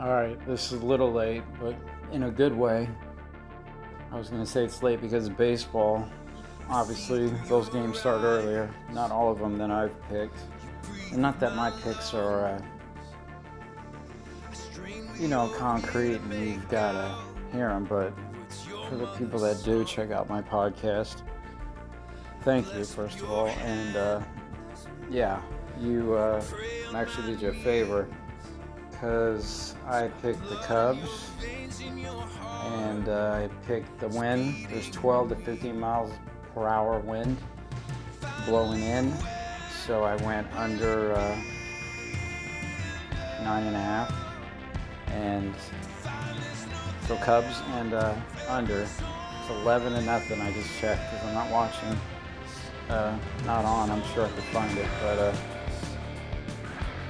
Alright, this is a little late, but in a good way. I was going to say it's late because of baseball. Obviously, those games start earlier. Not all of them that I've picked. And not that my picks are, uh, you know, concrete and you've got to hear them, but for the people that do check out my podcast, thank you, first of all. And uh, yeah, you uh, actually did you a favor because I picked the Cubs and uh, I picked the wind. There's 12 to 15 miles per hour wind blowing in, so I went under uh, nine and a half, and so Cubs and uh, under. It's 11 and nothing. I just checked because I'm not watching, uh, not on. I'm sure I could find it, but.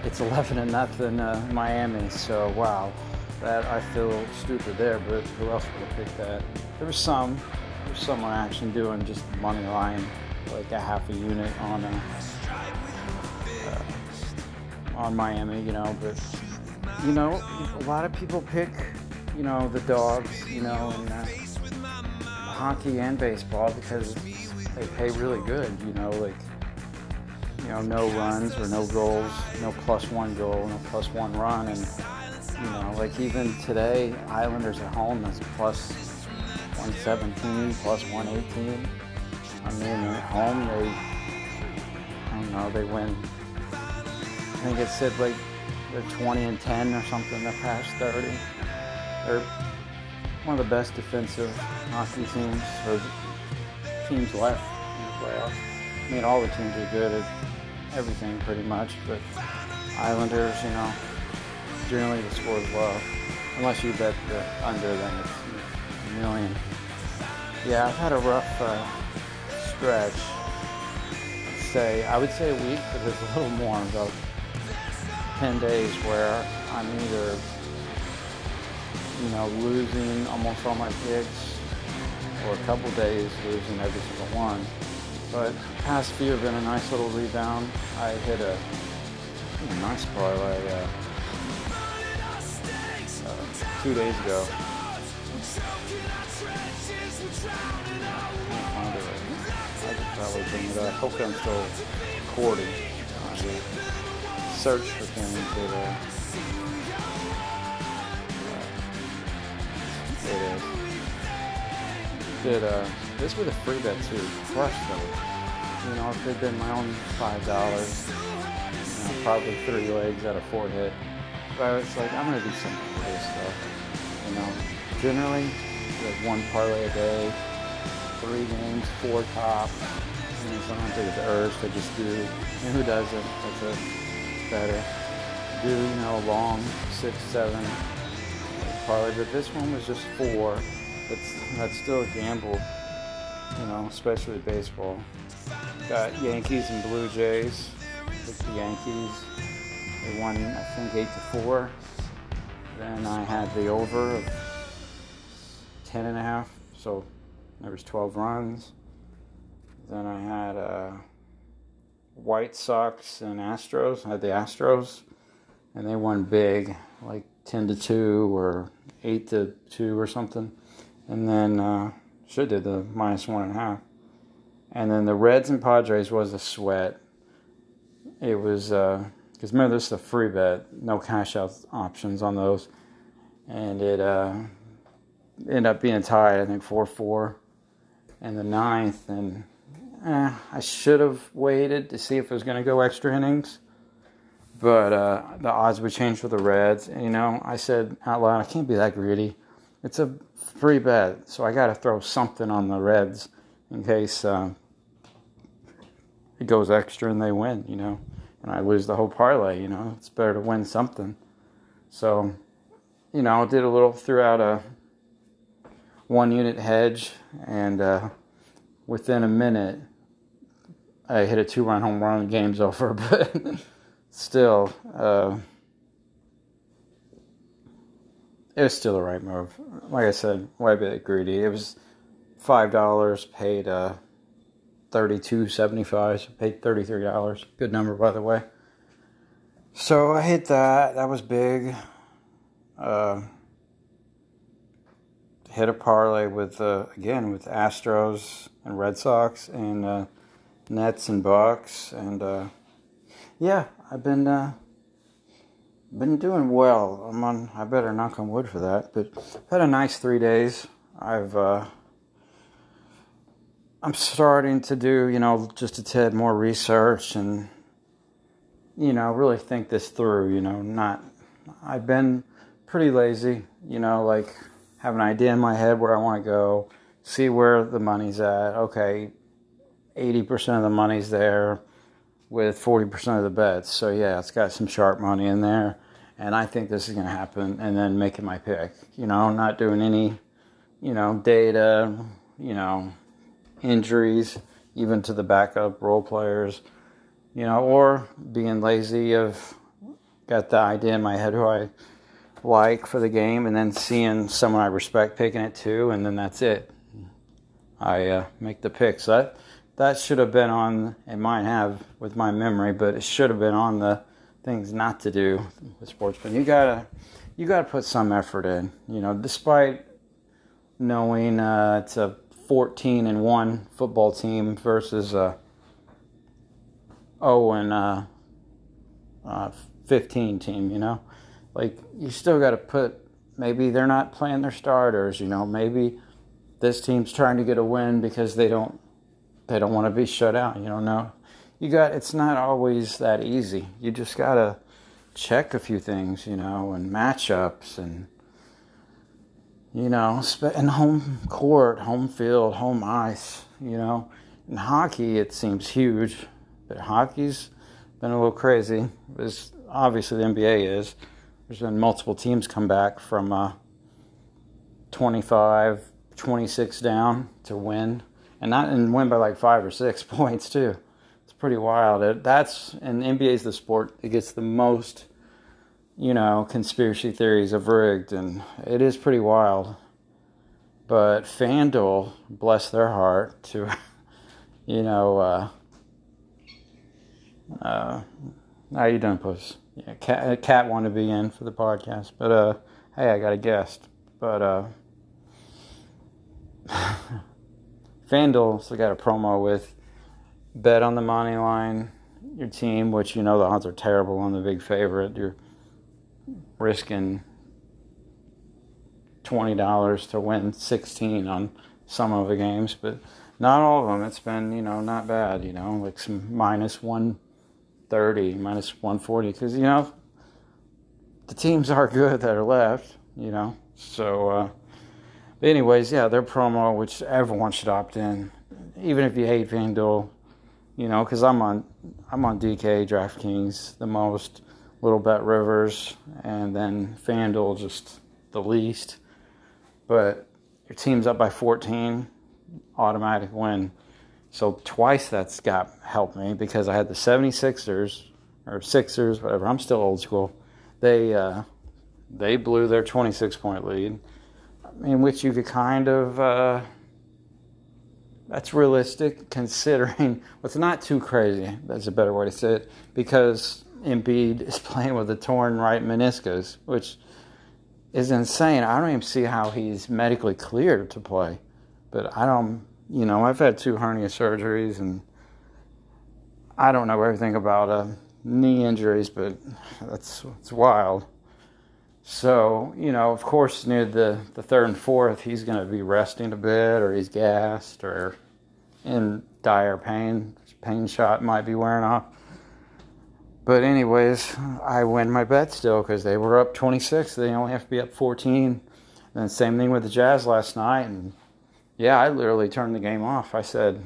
Uh, it's 11 to nothing uh, Miami. So wow, that I feel stupid there. But who else would have picked that? There was some, there was some action doing just money line, like a half a unit on a, uh, on Miami, you know. But you know, a lot of people pick, you know, the dogs, you know, and uh, hockey and baseball because they pay really good, you know, like know, no runs or no goals, no plus one goal, no plus one run, and you know, like even today, Islanders at home is plus 117, plus 118. I mean, at home they, I don't know, they win. I think it said like they're 20 and 10 or something the past 30. They're one of the best defensive hockey teams or teams left in the playoffs. I mean, all the teams are good everything pretty much, but Islanders, you know, generally the score is low. Unless you bet the under, then it's a million. Yeah, I've had a rough uh, stretch. Say, I would say a week, but there's a little more, about 10 days where I'm either, you know, losing almost all my picks, or a couple days losing every single one. But past few have been a nice little rebound. I hit a, a nice parlay uh, uh, two days ago. I could probably bring it up. Hopefully I'm still recording. I will search for things that uh, it is. Did uh this with a free bet too. Crush those. You know, if it'd been my own five dollars, you know, probably three legs out of four hit. But it's like I'm gonna do something with this stuff. You know, generally like one parlay a day, three games, four tops. You know, sometimes I get the urge to just do. And who doesn't? That's a bettor. Do you know long six, seven parlay, but this one was just four. That's still a gamble you know, especially baseball. Got Yankees and Blue Jays. the Yankees. They won, I think, eight to four. Then I had the over of ten and a half, so there was 12 runs. Then I had uh, White Sox and Astros. I had the Astros, and they won big, like 10 to two or eight to two or something. And then uh, should did the minus one and a half. And then the Reds and Padres was a sweat. It was because uh, remember this is a free bet, no cash out options on those, and it uh, ended up being tied. I think four four, and the ninth, and eh, I should have waited to see if it was going to go extra innings, but uh, the odds would change for the Reds. And, you know, I said out loud, I can't be that greedy. It's a free bet, so I got to throw something on the Reds in case uh, it goes extra and they win, you know, and I lose the whole parlay. You know, it's better to win something. So, you know, I did a little throughout a one unit hedge, and uh, within a minute, I hit a two run home run. Game's over, but still. Uh, it was still the right move. Like I said, why be greedy? It was five dollars, paid uh, thirty two seventy five, so paid thirty three dollars. Good number, by the way. So I hit that. That was big. Uh, hit a parlay with uh, again with Astros and Red Sox and uh, Nets and Bucks and uh, yeah, I've been uh, been doing well. I'm on. I better knock on wood for that. But I've had a nice three days. I've uh, I'm starting to do you know just a tad more research and you know really think this through. You know, not I've been pretty lazy. You know, like have an idea in my head where I want to go, see where the money's at. Okay, 80% of the money's there with 40% of the bets. So, yeah, it's got some sharp money in there. And I think this is going to happen. And then making my pick. You know, not doing any, you know, data, you know, injuries, even to the backup role players, you know, or being lazy of got the idea in my head who I like for the game, and then seeing someone I respect picking it too, and then that's it. I uh, make the pick. So that that should have been on. It might have with my memory, but it should have been on the things not to do with sports. But you gotta you gotta put some effort in. You know, despite knowing uh, it's a 14 and one football team versus a 0 and uh, uh, 15 team. You know like you still got to put maybe they're not playing their starters you know maybe this team's trying to get a win because they don't they don't want to be shut out you don't know. You got it's not always that easy. You just got to check a few things you know and matchups and you know and home court home field home ice you know. In hockey it seems huge but hockey's been a little crazy as obviously the nba is. There's been multiple teams come back from uh, 25, 26 down to win, and not and win by like five or six points too. It's pretty wild. It, that's and NBA is the sport that gets the most, you know, conspiracy theories of rigged, and it is pretty wild. But FanDuel, bless their heart, to, you know, uh, uh, how you doing, puss? Yeah, Cat, Cat wanted to be in for the podcast, but uh, hey, I got a guest. But uh, FanDuel still got a promo with bet on the money line, your team, which you know the odds are terrible on the big favorite. You're risking twenty dollars to win sixteen on some of the games, but not all of them. It's been you know not bad. You know like some minus 130, minus 140, because, you know, the teams are good that are left, you know. So, uh, anyways, yeah, their promo, which everyone should opt in, even if you hate FanDuel, you know, because I'm on, I'm on DK, DraftKings, the most, Little Bet Rivers, and then FanDuel just the least. But your team's up by 14, automatic win. So twice that's got helped me because I had the 76ers or Sixers, whatever. I'm still old school. They uh, they blew their 26 point lead, in which you could kind of uh, that's realistic considering what's not too crazy. That's a better way to say it because Embiid is playing with a torn right meniscus, which is insane. I don't even see how he's medically cleared to play, but I don't you know, I've had two hernia surgeries and I don't know everything about uh, knee injuries, but that's it's wild. So, you know, of course, near the, the third and fourth, he's going to be resting a bit or he's gassed or in dire pain. Pain shot might be wearing off. But, anyways, I win my bet still because they were up 26. They only have to be up 14. And same thing with the Jazz last night. And yeah, I literally turned the game off. I said,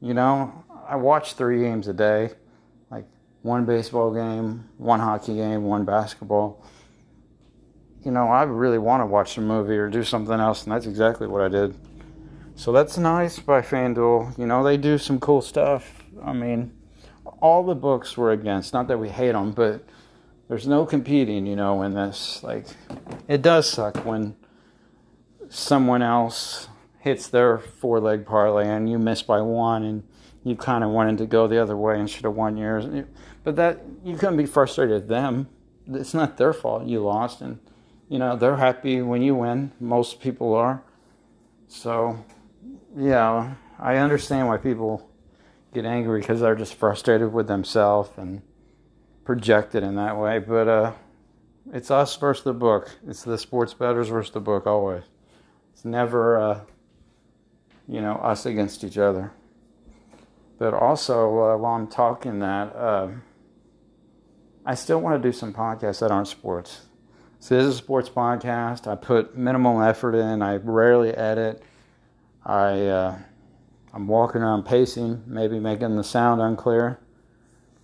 you know, I watch three games a day, like one baseball game, one hockey game, one basketball. You know, I really want to watch a movie or do something else, and that's exactly what I did. So that's nice by FanDuel. You know, they do some cool stuff. I mean, all the books were against. Not that we hate them, but there's no competing, you know, in this. Like, it does suck when someone else hits their four leg parlay and you miss by one and you kind of wanted to go the other way and should have won yours. But that you couldn't be frustrated at them. It's not their fault you lost, and you know, they're happy when you win. Most people are. So, yeah, I understand why people get angry because they're just frustrated with themselves and projected in that way. But uh, it's us versus the book. It's the sports bettors versus the book always. It's never, uh, you know, us against each other. But also, uh, while I'm talking that, uh, I still want to do some podcasts that aren't sports. So this is a sports podcast. I put minimal effort in. I rarely edit. I uh, I'm walking around pacing, maybe making the sound unclear.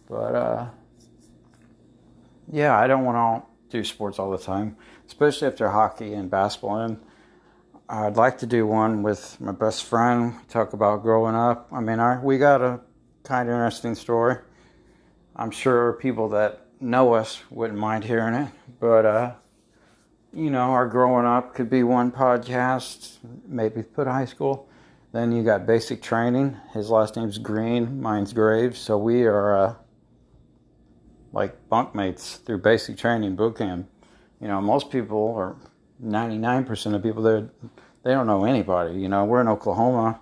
But uh, yeah, I don't want to do sports all the time, especially after hockey and basketball. And I'd like to do one with my best friend. Talk about growing up. I mean, we got a kind of interesting story. I'm sure people that know us wouldn't mind hearing it, but uh, you know, our growing up could be one podcast, maybe put high school. Then you got basic training. His last name's Green, mine's Graves. So we are uh, like bunkmates through basic training boot camp. You know, most people, or 99% of people, they they don't know anybody. You know, we're in Oklahoma,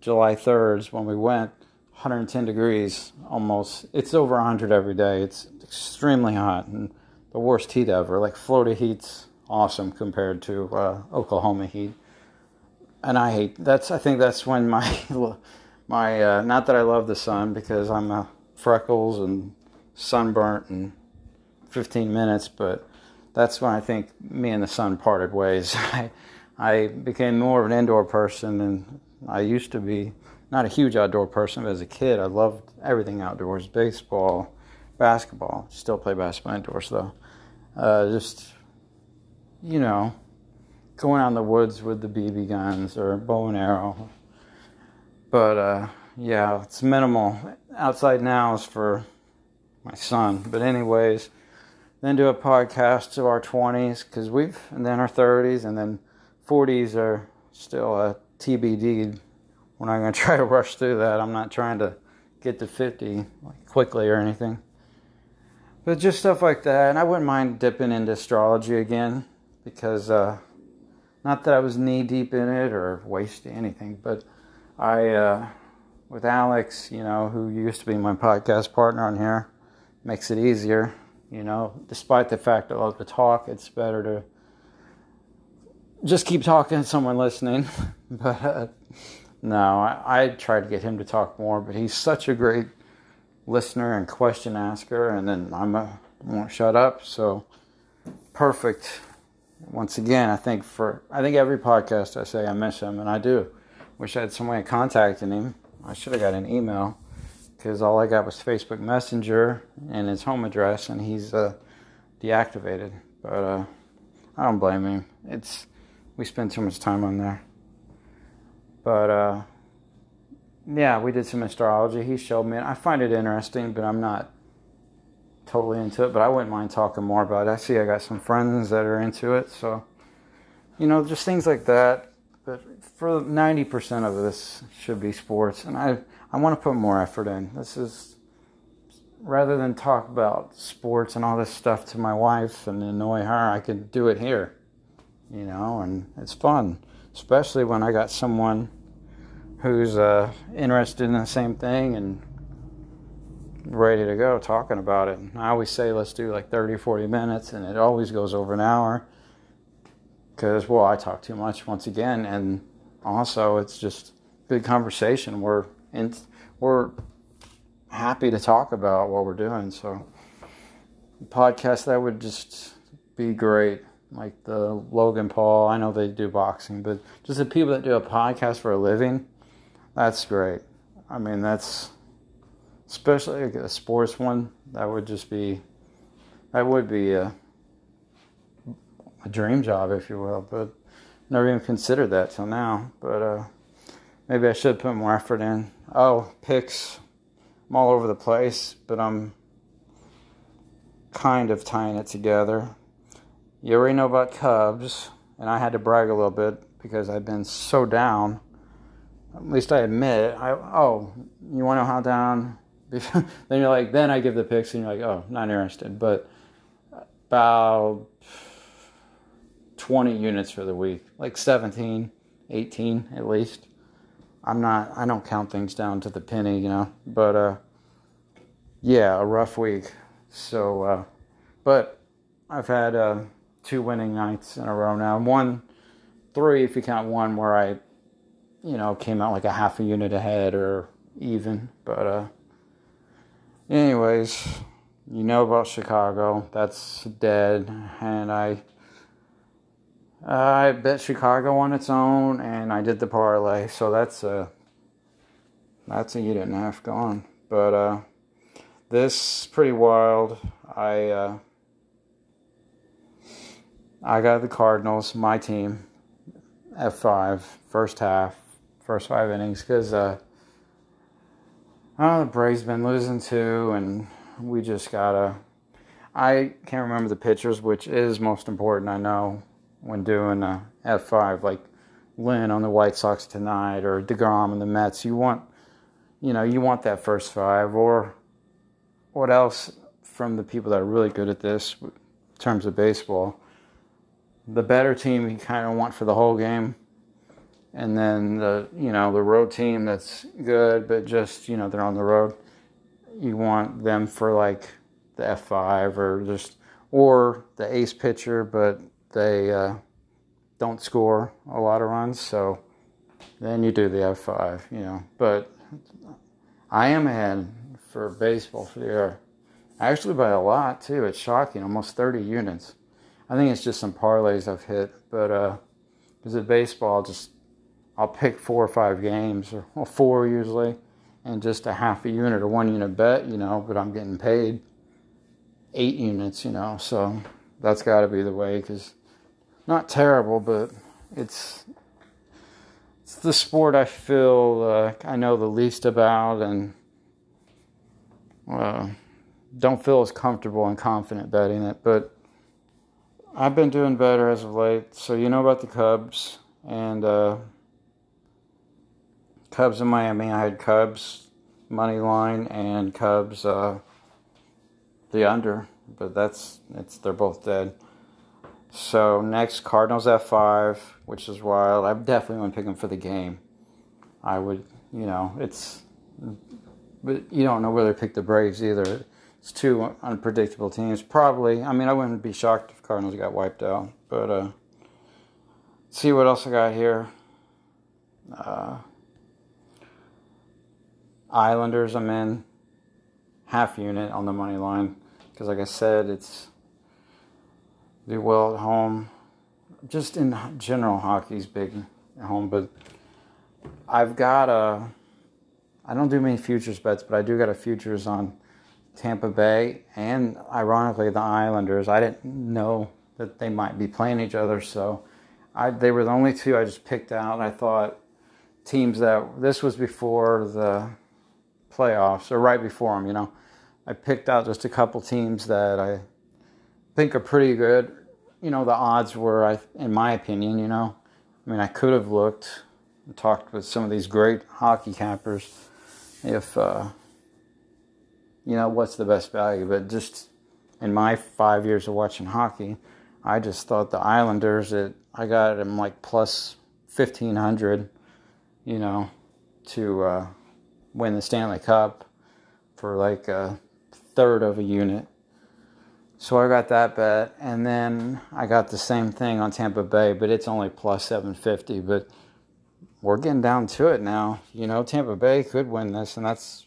July 3rd is when we went, 110 degrees almost. It's over 100 every day. It's extremely hot and the worst heat ever. Like Florida heat's awesome compared to uh, Oklahoma heat. And I hate that's. I think that's when my my uh, not that I love the sun because I'm a freckles and sunburnt and 15 minutes, but that's when I think me and the sun parted ways. I I became more of an indoor person, and I used to be not a huge outdoor person, but as a kid, I loved everything outdoors: baseball, basketball. Still play basketball indoors though. Uh, just you know, going out in the woods with the BB guns or bow and arrow. But uh, yeah, it's minimal. Outside now is for my son. But anyways, then do a podcast to our 20s because we've, and then our 30s, and then 40s are still a TBD. We're not going to try to rush through that. I'm not trying to get to 50 like, quickly or anything. But just stuff like that. And I wouldn't mind dipping into astrology again because, uh, not that I was knee deep in it or wasting anything, but I, uh, with Alex, you know, who used to be my podcast partner on here, makes it easier. You know, despite the fact I love to talk, it's better to just keep talking to someone listening. but uh, no, I, I try to get him to talk more, but he's such a great listener and question asker, and then I'm a won't shut up. So perfect. Once again, I think for I think every podcast I say I miss him, and I do. Wish I had some way of contacting him. I should have got an email because all I got was Facebook Messenger and his home address, and he's uh, deactivated. But uh, I don't blame him. It's we spend too much time on there. But uh, yeah, we did some astrology. He showed me, I find it interesting, but I'm not totally into it. But I wouldn't mind talking more about it. I see I got some friends that are into it, so you know, just things like that. But for 90% of this should be sports, and I I want to put more effort in. This is rather than talk about sports and all this stuff to my wife and annoy her, I could do it here, you know, and it's fun, especially when I got someone who's uh, interested in the same thing and ready to go talking about it. I always say let's do like 30 40 minutes, and it always goes over an hour because, well, I talk too much once again, and also it's just good conversation. We're and we're happy to talk about what we're doing. So, podcast that would just be great. Like the Logan Paul, I know they do boxing, but just the people that do a podcast for a living, that's great. I mean, that's especially a sports one. That would just be, that would be a, a dream job, if you will. But never even considered that till now. But uh, maybe I should put more effort in. Oh, picks. I'm all over the place, but I'm kind of tying it together. You already know about Cubs, and I had to brag a little bit because I've been so down. At least I admit. I oh, you want to know how down? then you're like, then I give the picks, and you're like, oh, not interested. But about 20 units for the week, like 17, 18 at least. I'm not, I don't count things down to the penny, you know, but, uh, yeah, a rough week. So, uh, but I've had, uh, two winning nights in a row now. One, three, if you count one where I, you know, came out like a half a unit ahead or even. But, uh, anyways, you know about Chicago. That's dead. And I, I bet Chicago on its own, and I did the parlay, so that's a that's a unit and a half gone. But uh, this pretty wild. I uh, I got the Cardinals, my team, F five first half, first five innings, because uh, oh, the Braves been losing too, and we just gotta. I can't remember the pitchers, which is most important. I know when doing a F5, like Lynn on the White Sox tonight or DeGrom on the Mets. You want, you know, you want that first five or what else from the people that are really good at this in terms of baseball. The better team you kind of want for the whole game. And then the, you know, the road team that's good, but just, you know, they're on the road. You want them for like the F5 or just, or the ace pitcher, but they uh, don't score a lot of runs, so then you do the F5, you know. But I am ahead for baseball for the year. Actually, by a lot, too. It's shocking, almost 30 units. I think it's just some parlays I've hit, but because uh, at baseball, just I'll pick four or five games, or well, four usually, and just a half a unit or one unit bet, you know, but I'm getting paid eight units, you know, so that's got to be the way because not terrible, but it's it's the sport I feel uh, I know the least about and uh, don't feel as comfortable and confident betting it. But I've been doing better as of late. So you know about the Cubs and uh, Cubs in Miami. I had Cubs money line and Cubs uh, the under, but that's it's they're both dead. So next, Cardinals F5, which is wild. I definitely want to pick them for the game. I would, you know, it's, but you don't know whether to pick the Braves either. It's two unpredictable teams. Probably, I mean, I wouldn't be shocked if Cardinals got wiped out. But uh, see what else I got here. Uh, Islanders, I'm in half unit on the money line because, like I said, it's do well at home. Just in general, hockey's big at home, but I've got a. I don't do many futures bets, but I do got a futures on Tampa Bay and ironically the Islanders. I didn't know that they might be playing each other, so I, they were the only two I just picked out. I thought teams that this was before the playoffs or right before them. You know, I picked out just a couple teams that I think are pretty good. You know, the odds were, I, in my opinion, you know, I mean, I could have looked and talked with some of these great hockey cappers if, uh, you know, what's the best value. But just in my five years of watching hockey, I just thought the Islanders, it, I got them like plus 1500, you know, to uh, win the Stanley Cup for like a third of a unit. So I got that bet, and then I got the same thing on Tampa Bay, but it's only plus 750. But we're getting down to it now. You know, Tampa Bay could win this, and that's.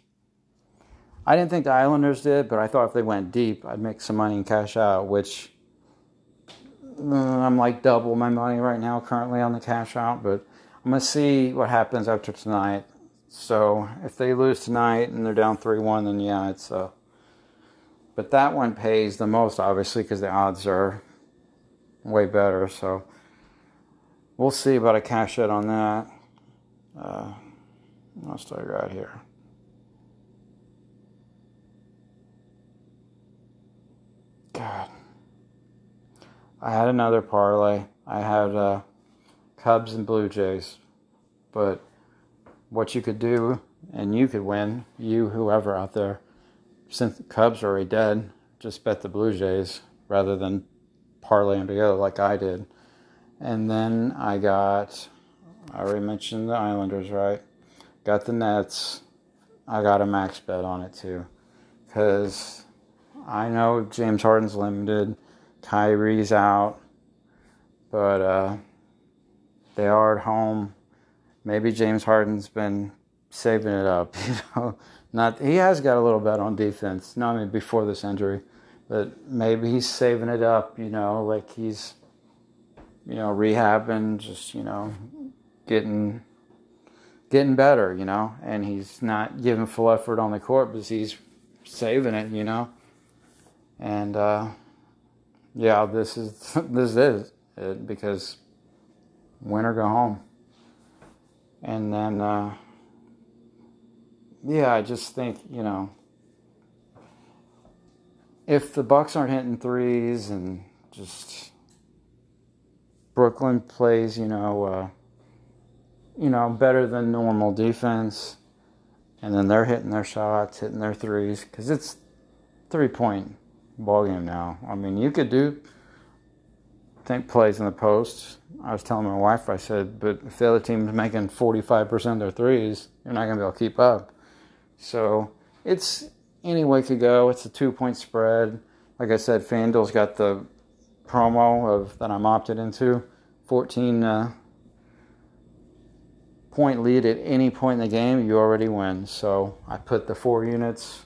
I didn't think the Islanders did, but I thought if they went deep, I'd make some money and cash out, which uh, I'm like double my money right now currently on the cash out, but I'm going to see what happens after tonight. So if they lose tonight and they're down 3 1, then yeah, it's. a. but that one pays the most, obviously, because the odds are way better. So we'll see about a cash out on that. Uh, what else do I got here? God. I had another parlay. I had uh, Cubs and Blue Jays. But what you could do, and you could win, you, whoever out there, since the Cubs are already dead, just bet the Blue Jays rather than parlay them together like I did. And then I got, I already mentioned the Islanders, right? Got the Nets. I got a max bet on it too. Because I know James Harden's limited, Kyrie's out, but uh, they are at home. Maybe James Harden's been saving it up, you know. Not he has got a little bit on defense. Not I mean before this injury, but maybe he's saving it up, you know, like he's you know, rehabbing, just, you know, getting getting better, you know, and he's not giving full effort on the court because he's saving it, you know. And uh, yeah, this is this is it because win or go home. And then uh, yeah, I just think, you know, if the Bucks aren't hitting threes and just Brooklyn plays, you know, uh, you know, better than normal defense, and then they're hitting their shots, hitting their threes, because it's three point ball game now. I mean, you could do think plays in the post. I was telling my wife, I said, but if the other team's making 45% of their threes, you're not going to be able to keep up. So it's any way could go. It's a two point spread. Like I said, FanDuel's got the promo of that I'm opted into. 14 uh, point lead at any point in the game, you already win. So I put the four units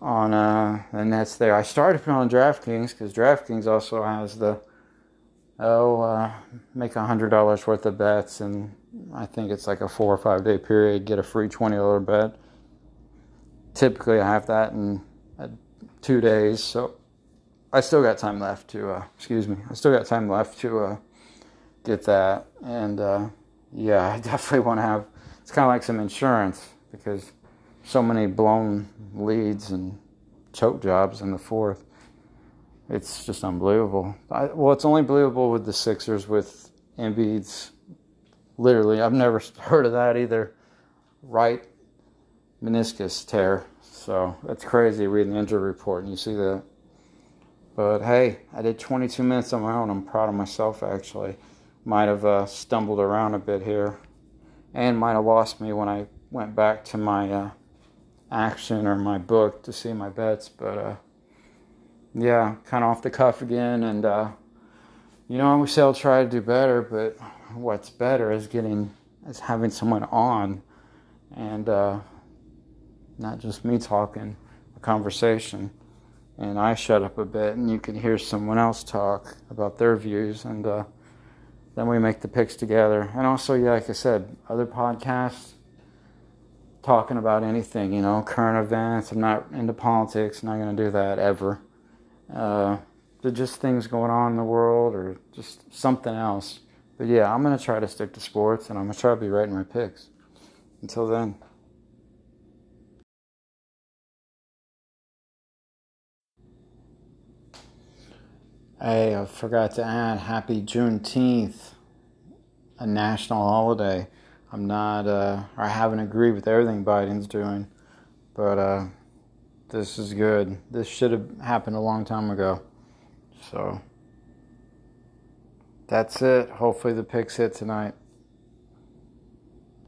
on uh, the nets there. I started on DraftKings because DraftKings also has the oh uh, make a hundred dollars worth of bets, and I think it's like a four or five day period, get a free twenty dollar bet. Typically, I have that in uh, two days, so I still got time left to, uh, excuse me, I still got time left to uh, get that. And uh, yeah, I definitely want to have, it's kind of like some insurance because so many blown leads and choke jobs in the fourth. It's just unbelievable. I, well, it's only believable with the Sixers with Embiid's. Literally, I've never heard of that either. Right meniscus tear. So that's crazy reading the injury report and you see that. But hey, I did 22 minutes on my own. I'm proud of myself actually. Might have uh, stumbled around a bit here and might have lost me when I went back to my uh, action or my book to see my bets. But uh, yeah, kind of off the cuff again. And uh, you know, we say I'll try to do better, but what's better is getting, is having someone on and uh, not just me talking, a conversation. And I shut up a bit, and you can hear someone else talk about their views, and uh, then we make the picks together. And also, yeah, like I said, other podcasts talking about anything, you know, current events. I'm not into politics, not going to do that ever. Uh, just things going on in the world or just something else. But yeah, I'm going to try to stick to sports and I'm going to try to be writing my picks. Until then. Hey, I forgot to add happy Juneteenth, a national holiday. I'm not, uh, I haven't agreed with everything Biden's doing, but uh, this is good. This should have happened a long time ago. So that's it. Hopefully the picks hit tonight.